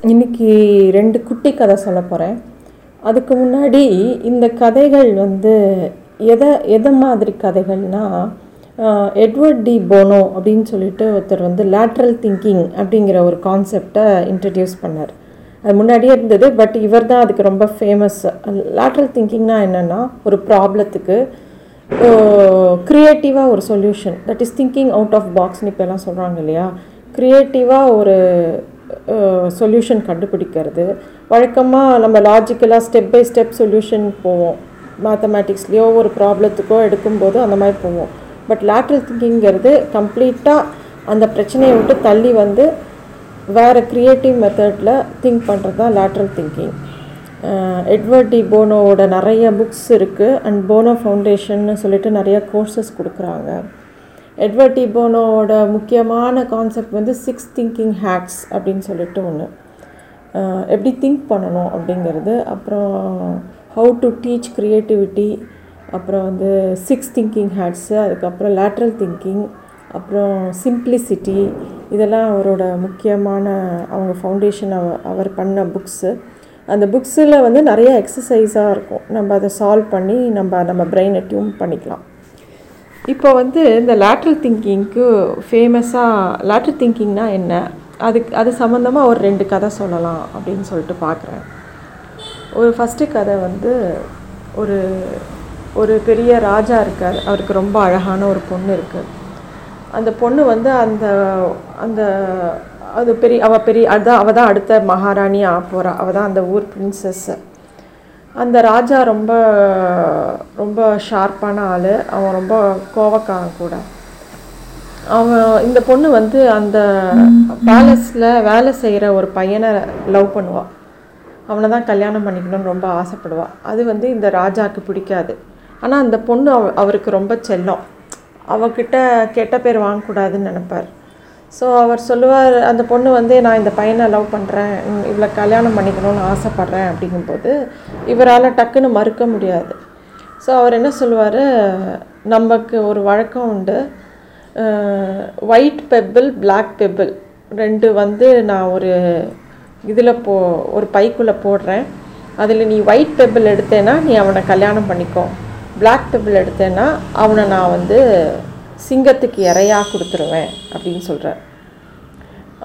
இன்னைக்கு ரெண்டு குட்டி கதை சொல்ல போகிறேன் அதுக்கு முன்னாடி இந்த கதைகள் வந்து எதை எதை மாதிரி கதைகள்னா எட்வர்ட் டி போனோ அப்படின்னு சொல்லிட்டு ஒருத்தர் வந்து லேட்ரல் திங்கிங் அப்படிங்கிற ஒரு கான்செப்டை இன்ட்ரடியூஸ் பண்ணார். அது முன்னாடியே இருந்தது பட் இவர் தான் அதுக்கு ரொம்ப ஃபேமஸ் லேட்ரல் திங்கிங்னா என்னென்னா ஒரு ப்ராப்ளத்துக்கு க்ரியேட்டிவாக ஒரு solution that is thinking out of பாக்ஸ்னு இப்போ எல்லாம் சொல்கிறாங்க இல்லையா? க்ரியேட்டிவாக ஒரு சொல்யூஷன் கண்டுபிடிக்கிறது. வழக்கமாக நம்ம லாஜிக்கலாக ஸ்டெப் பை ஸ்டெப் சொல்யூஷன் போவோம். மேத்தமேட்டிக்ஸ்லேயோ ஒரு ப்ராப்ளத்துக்கோ எடுக்கும்போது அந்த மாதிரி போவோம். பட் லேட்ரல் திங்கிங்கிறது கம்ப்ளீட்டாக அந்த பிரச்சனையை விட்டு தள்ளி வந்து வேறு க்ரியேட்டிவ் மெத்தடில் திங்க் பண்ணுறது தான் லேட்ரல் திங்கிங் எட்வர்ட் டி போனோவோட நிறைய புக்ஸ் இருக்குது அண்ட் போனோ ஃபவுண்டேஷன்னு சொல்லிட்டு நிறைய கோர்சஸ் கொடுக்குறாங்க. எட்வர்ட் டிபோனோட முக்கியமான கான்செப்ட் வந்து சிக்ஸ் திங்கிங் ஹேக்ஸ் அப்படின்னு சொல்லிட்டு ஒன்று எப்படி திங்க் பண்ணணும் அப்படிங்கிறது அப்புறம் ஹவு டு டீச் க்ரியேட்டிவிட்டி அப்புறம் வந்து சிக்ஸ் திங்கிங் ஹேட்ஸு அதுக்கப்புறம் லேட்ரல் திங்கிங் அப்புறம் சிம்ப்ளிசிட்டி இதெல்லாம் அவரோட முக்கியமான அவங்க ஃபவுண்டேஷன் அவ அவர் பண்ண புக்ஸு அந்த புக்ஸில் வந்து நிறைய எக்ஸசைஸாக இருக்கும். நம்ம அதை சால்வ் பண்ணி நம்ம நம்ம பிரெயினை டியூன் பண்ணிக்கலாம். இப்போ வந்து இந்த லேட்ரல் திங்கிங்க்கு ஃபேமஸாக லேட்ரல் திங்கிங்னா என்ன? அதுக்கு அது சம்மந்தமாக ஒரு ரெண்டு கதை சொல்லலாம் அப்படின்னு சொல்லிட்டு பார்க்குறேன். ஒரு ஃபஸ்ட்டு கதை வந்து ஒரு ஒரு பெரிய ராஜா இருக்கார். அவருக்கு ரொம்ப அழகான ஒரு பொண்ணு இருக்குது அந்த பொண்ணு வந்து அந்த அந்த அது பெரிய அவள் பெரிய அதுதான் அவள் தான் அடுத்த மகாராணி ஆக போகிறா அவள் தான் அந்த ஊர் பிரின்சஸ்ஸு அந்த ராஜா ரொம்ப ரொம்ப ஷார்ப்பான ஆள். அவன் ரொம்ப கோவக்காரன் கூட. அவன் இந்த பொண்ணு வந்து அந்த பேலஸில் வேலை செய்கிற ஒரு பையனை லவ் பண்ணுவாள் அவனை தான் கல்யாணம் பண்ணிக்கணும்னு ரொம்ப ஆசைப்படுவாள் அது வந்து இந்த ராஜாவுக்கு பிடிக்காது. ஆனால் அந்த பொண்ணு அவ அவருக்கு ரொம்ப செல்லம். அவகிட்ட கெட்ட பேர் வாங்கக்கூடாதுன்னு நினைப்பார். ஸோ அவர் சொல்லுவார் அந்த பொண்ணு வந்து நான் இந்த பையனை லவ் பண்ணுறேன் இவளை கல்யாணம் பண்ணிக்கணும்னு ஆசைப்பட்றேன். அப்படிங்கும்போது இவரால் டக்குன்னு மறுக்க முடியாது. ஸோ அவர் என்ன சொல்லுவார்? நமக்கு ஒரு வழக்கம் உண்டு. ஒயிட் பெப்பிள் பிளாக் பெப்பிள் ரெண்டு வந்து நான் ஒரு இதில் போ ஒரு பைக்குள்ளே போடுறேன். அதில் நீ ஒயிட் பெப்பிள் எடுத்தேன்னா நீ அவனை கல்யாணம் பண்ணிக்கோ. பிளாக் பெப்பிள் எடுத்தேன்னா அவனை நான் வந்து சிங்கத்துக்கு இறையாக கொடுத்துருவேன் அப்படின்னு சொல்கிறார்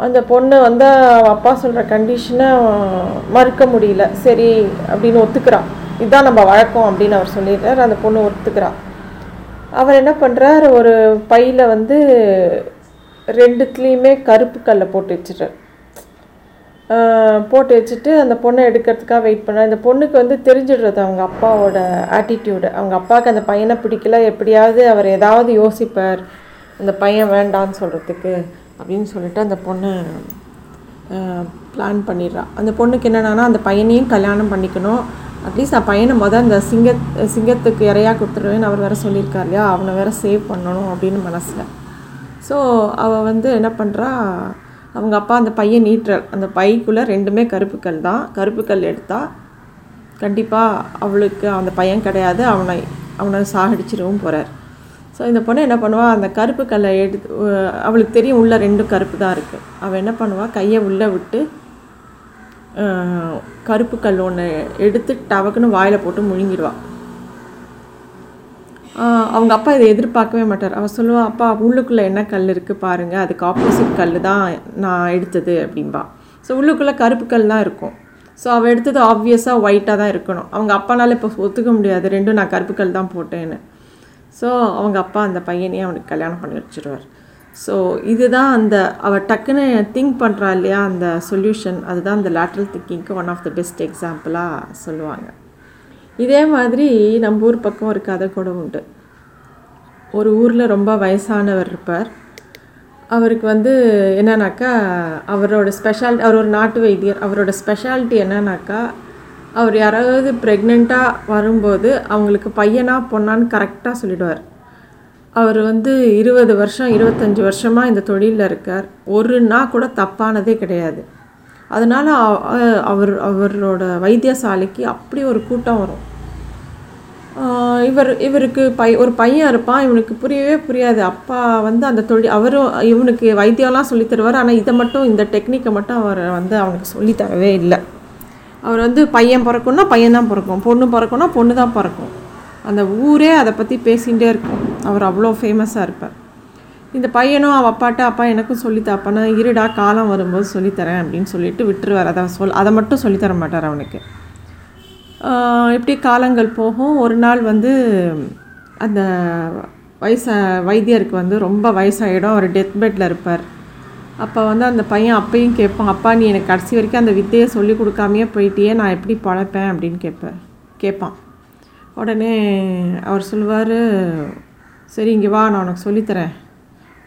அந்த பொண்ணு வந்து அவள் அப்பா சொல்கிற கண்டிஷனை மறுக்க முடியல. சரி அப்படின்னு ஒத்துக்கிறான் இதுதான் நம்ம வழக்கம் அப்படின்னு அவர் சொல்லிடுறார். அந்த பொண்ணு ஒத்துக்கிறான் அவர் என்ன பண்ணுறார் ஒரு பையில் வந்து ரெண்டுத்துலேயுமே கருப்பு கல்லை போட்டு வச்சுட்டார் போட்டு வச்சுட்டு அந்த பொண்ணை எடுக்கிறதுக்காக வெயிட் பண்ணார் இந்த பொண்ணுக்கு வந்து தெரிஞ்சிடுறது அவங்க அப்பாவோட ஆட்டிடியூடு அவங்க அப்பாவுக்கு அந்த பையனை பிடிக்கல எப்படியாவது அவர் ஏதாவது யோசிப்பார் அந்த பையன் வேண்டான்னு சொல்கிறதுக்கு அப்படின்னு சொல்லிட்டு அந்த பொண்ணு பிளான் பண்ணிடுறா. அந்த பொண்ணுக்கு என்னென்னா அந்த பையனையும் கல்யாணம் பண்ணிக்கணும். அட்லீஸ்ட் நான் பையனை மொதல் அந்த சிங்க சிங்கத்துக்கு இறையாக கொடுத்துருவேன்னு அவர் வேற சொல்லியிருக்கார் இல்லையா? அவனை வேற சேவ் பண்ணணும் அப்படின்னு மனசில். ஸோ அவள் வந்து என்ன பண்ணுறா அவங்க அப்பா அந்த பையன் நீட்டுறார் அந்த பைக்குள்ளே ரெண்டுமே கருப்புக்கல் தான். கருப்புக்கல் எடுத்தால் கண்டிப்பாக அவளுக்கு அந்த பையன் கிடையாது. அவனை அவனை சாகடிச்சிடவும் போகிறார் ஸோ இந்த பொண்ணு என்ன பண்ணுவாள் அந்த கருப்பு கல்லை எடுத்து அவளுக்கு தெரியும் உள்ள ரெண்டும் கருப்பு தான் இருக்குது அவள் என்ன பண்ணுவாள் கையை உள்ளே விட்டு கருப்பு கல் ஒன்று எடுத்து டவக்குன்னு வாயில் போட்டு முழுங்கிடுவாள் அவங்க அப்பா இதை எதிர்பார்க்கவே மாட்டார். அவ சொல்லுவா அப்பா உள்ளுக்குள்ளே என்ன கல் இருக்குது பாருங்கள் அதுக்கு ஆப்போசிட் கல் தான் நான் எடுத்தது அப்படின்பா. ஸோ உள்ளுக்குள்ளே கருப்பு கல் தான் இருக்கும். ஸோ அவள் எடுத்தது ஆப்வியஸாக ஒயிட்டாக தான் இருக்கணும். அவங்க அப்பானால இப்போ ஒத்துக்க முடியாது. ரெண்டும் நான் கருப்பு கல் தான் போட்டேன்னு. ஸோ அவங்க அப்பா அந்த பையனையே அவனுக்கு கல்யாணம் பண்ணி வச்சிருவார். ஸோ இதுதான் அந்த அவள் டக்குன்னு திங்க் பண்ணுறா இல்லையா அந்த சொல்யூஷன் அதுதான் அந்த லேட்ரல் திங்கிங்க்கு ஒன் ஆஃப் த பெஸ்ட் எக்ஸாம்பிளாக சொல்லுவாங்க. இதே மாதிரி நம்ம ஊர் பக்கம் ஒரு கதை கூட உண்டு. ஒரு ஊரில் ரொம்ப வயசானவர் இருப்பார். அவருக்கு வந்து என்னன்னாக்கா அவரோட ஸ்பெஷாலிட்டி அவர் ஒரு நாட்டு வைத்தியர். அவரோட ஸ்பெஷாலிட்டி என்னன்னாக்கா அவர் யாராவது ப்ரெக்னெண்ட்டாக வரும்போது அவங்களுக்கு பையனா பொண்ணான்னு கரெக்டாக சொல்லிடுவார். அவர் வந்து இருபது வருஷம் இருபத்தஞ்சி வருஷமாக இந்த தொழிலில் இருக்கார். ஒரு நாள் கூட தப்பானதே கிடையாது. அதனால் அவர் அவரோட வைத்தியசாலைக்கு அப்படி ஒரு கூட்டம் வரும். இவர் இவருக்கு பை ஒரு பையன் இருப்பான். இவனுக்கு புரியவே புரியாது. அப்பா வந்து அந்த தொழில் அவரும் இவனுக்கு வைத்தியம்லாம் சொல்லித்தருவார் ஆனால் இதை மட்டும் இந்த டெக்னிக்கை மட்டும் அவர் வந்து அவனுக்கு சொல்லித் தரவே இல்லை. அவர் வந்து பையன் பிறக்கணும்னா பையன் தான் பிறக்கும். பொண்ணு பிறக்கணும்னா பொண்ணு தான் பிறக்கும். அந்த ஊரே அதை பற்றி பேசிகிட்டே இருக்கும். அவர் அவ்வளோ ஃபேமஸாக இருப்பார். இந்த பையனும் அவள் அப்பாட்ட அப்பா எனக்கும் சொல்லித்தாப்பானா இருடா காலம் வரும்போது சொல்லித்தரேன் அப்படின்னு சொல்லிட்டு விட்டுருவார் அதை சொல் அதை மட்டும் சொல்லித்தர மாட்டார் அவனுக்கு. இப்படி காலங்கள் போகும்? ஒரு நாள் வந்து அந்த வயச வைத்தியருக்கு வந்து ரொம்ப வயசாகிடும் அவர் டெத் பெட்டில் இருப்பார். அப்போ வந்து அந்த பையன் அப்பையும் கேட்பான் அப்பா நீ எனக்கு கடைசி வரைக்கும் அந்த வித்தையை சொல்லி கொடுக்காமையே போயிட்டியே. நான் எப்படி பழப்பேன்? அப்படின்னு கேட்பேன் கேட்பான் உடனே அவர் சொல்லுவார் சரி இங்கே வா நான் உனக்கு சொல்லித்தரேன்.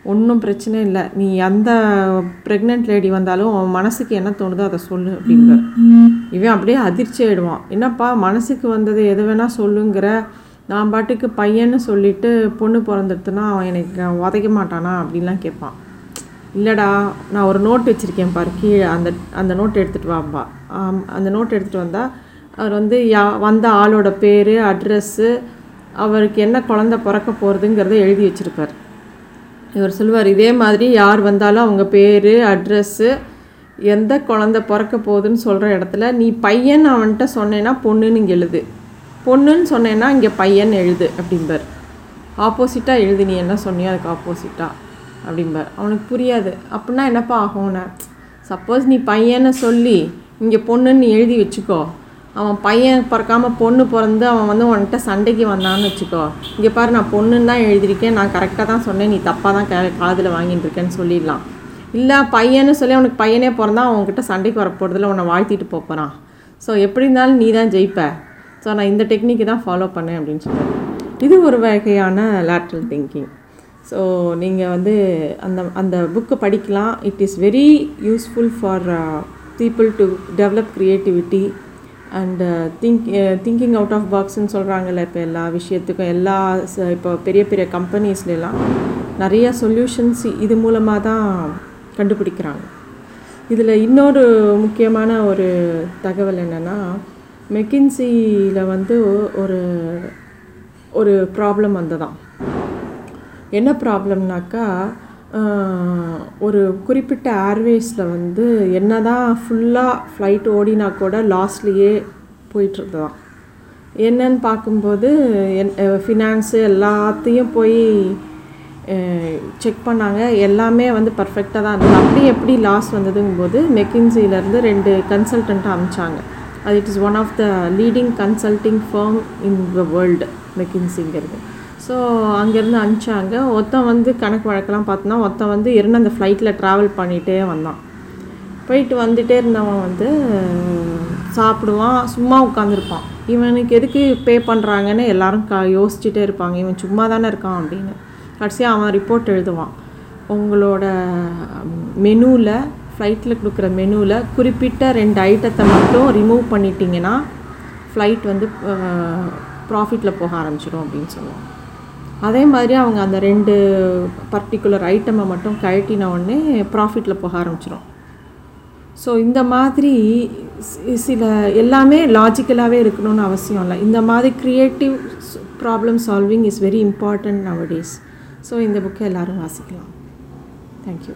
ஒன்றும் பிரச்சனை இல்லை. நீ எந்த ப்ரெக்னென்ட் லேடி வந்தாலும் உன் மனசுக்கு என்ன தோணுதோ அதை சொல்லு அப்படின்பார். இவன் அப்படியே அதிர்ச்சி ஆயிடுவான். என்னப்பா மனசுக்கு வந்தது எது வேணால் சொல்லுங்கிற நான் பாட்டுக்கு பையன்னு சொல்லிட்டு பொண்ணு பிறந்துடுத்துனா அவன் எனக்கு உதைக்க மாட்டானா அப்படின்லாம் கேட்பான். இல்லைடா நான் ஒரு நோட் வச்சுருக்கேன் பாரு கீழே அந்த அந்த நோட் எடுத்துகிட்டு வாப்பா. ஆம், அந்த நோட் எடுத்துகிட்டு வந்தால் அவர் வந்து யா வந்த ஆளோட பேர் அட்ரஸ்ஸு அவருக்கு என்ன குழந்த பிறக்க போகிறதுங்கிறத எழுதி வச்சுருப்பார். இவர் சொல்லுவார் இதே மாதிரி யார் வந்தாலும் அவங்க பேர் அட்ரஸ்ஸு எந்த குழந்த பிறக்க போகுதுன்னு சொல்கிற இடத்துல நீ பையன் அவன்கிட்ட சொன்னேன்னா பொண்ணுன்னு இங்கே எழுது. பொண்ணுன்னு சொன்னேன்னா இங்கே பையன் எழுது அப்படிம்பார். ஆப்போசிட்டாக எழுது நீ என்ன சொன்னியோ அதுக்கு ஆப்போசிட்டாக அப்படிம்பார். அவனுக்கு புரியாது. அப்படின்னா என்னப்பா ஆகும்னா? சப்போஸ் நீ பையனை சொல்லி இங்கே பொண்ணுன்னு எழுதி வச்சுக்கோ. அவன் பையன் பிறக்காம பொண்ணு பிறந்து அவன் வந்து உன்கிட்ட சண்டைக்கு வந்தான்னு வச்சுக்கோ. இங்கே பாரு நான் பொண்ணுன்னு தான் எழுதியிருக்கேன். நான் கரெக்டாக தான் சொன்னேன். நீ தப்பாக தான் கா காதில் வாங்கிட்டு இருக்கேன்னு சொல்லிடலாம். இல்லை பையன்னு சொல்லி அவனுக்கு பையனே பிறந்தா அவன்கிட்ட சண்டைக்கு வர உன்னை வாழ்த்திட்டு போகிறான் ஸோ எப்படி இருந்தாலும் நீ தான் ஜெயிப்ப. ஸோ நான் இந்த டெக்னிக்கு தான் ஃபாலோ பண்ணேன் அப்படின்னு சொல்லுவேன் இது ஒரு வகையான லேட்ரல் திங்கிங் ஸோ நீங்கள் வந்து அந்த அந்த புக்கை படிக்கலாம். It is very useful for people to develop creativity and think uh, thinking out uh, of பாக்ஸ்ன்னு சொல்கிறாங்கல்ல இப்போ எல்லா விஷயத்துக்கும் எல்லா இப்போ பெரிய பெரிய கம்பெனிஸ்லாம் நிறைய சொல்யூஷன்ஸ் இது மூலமாக தான் கண்டுபிடிக்கிறாங்க. இதில் இன்னொரு முக்கியமான ஒரு தகவல் என்னென்னா மெக்கின்சியில் வந்து ஒரு ஒரு ப்ராப்ளம் வந்ததான் என்ன ப்ராப்ளம்னாக்கா ஒரு குறிப்பிட்ட ஏர்வேஸில் வந்து என்ன தான் ஃபுல்லாக ஃப்ளைட் ஓடினா கூட லாஸ்ட்லேயே போயிட்டுருக்குதான் என்னன்னு பார்க்கும்போது என் ஃபினான்ஸு எல்லாத்தையும் போய் செக் பண்ணாங்க. எல்லாமே வந்து பர்ஃபெக்டாக தான் இருந்தது. அப்படி எப்படி லாஸ் வந்ததுங்கும்போது மெக்கின்சிலேருந்து ரெண்டு கன்சல்டண்ட்டை அமிச்சாங்க அது it is one of the leading consulting firm in the world மெக்கின்சிங்கிறது so அங்கேருந்து அனுப்பிச்சாங்க. ஒருத்தன் வந்து கணக்கு வழக்கெல்லாம் பார்த்தோன்னா ஒருத்தன் வந்து இருந்து அந்த ஃப்ளைட்டில் ட்ராவல் பண்ணிகிட்டே வந்தான். போயிட்டு வந்துகிட்டே இருந்தவன் வந்து சாப்பிடுவான் சும்மா உட்காந்துருப்பான் இவனுக்கு எதுக்கு பே பண்ணுறாங்கன்னு எல்லாரும் க யோசிச்சுட்டே இருப்பாங்க. இவன் சும்மா தானே இருக்கான் அப்படின்னு. கடைசியாக அவன் ரிப்போர்ட் எழுதுவான். உங்களோட மெனுவில் ஃப்ளைட்டில் கொடுக்குற மெனுவில் குறிப்பிட்ட ரெண்டு ஐட்டத்தை மட்டும் ரிமூவ் பண்ணிட்டீங்கன்னா ஃப்ளைட் வந்து ப்ராஃபிட்டில் போக ஆரம்பிச்சிடும் அப்படின்னு சொல்லுவான். அதே மாதிரி அவங்க அந்த ரெண்டு பர்டிகுலர் ஐட்டமை மட்டும் கழட்டின உடனே ப்ராஃபிட்டில் போக ஆரம்பிச்சிடும் ஸோ இந்த மாதிரி சில எல்லாமே லாஜிக்கலாகவே இருக்கணும்னு அவசியம் இல்லை. இந்த மாதிரி creative problem solving is very important nowadays so இந்த புக்கை எல்லாரும் வாசிக்கலாம். தேங்க்யூ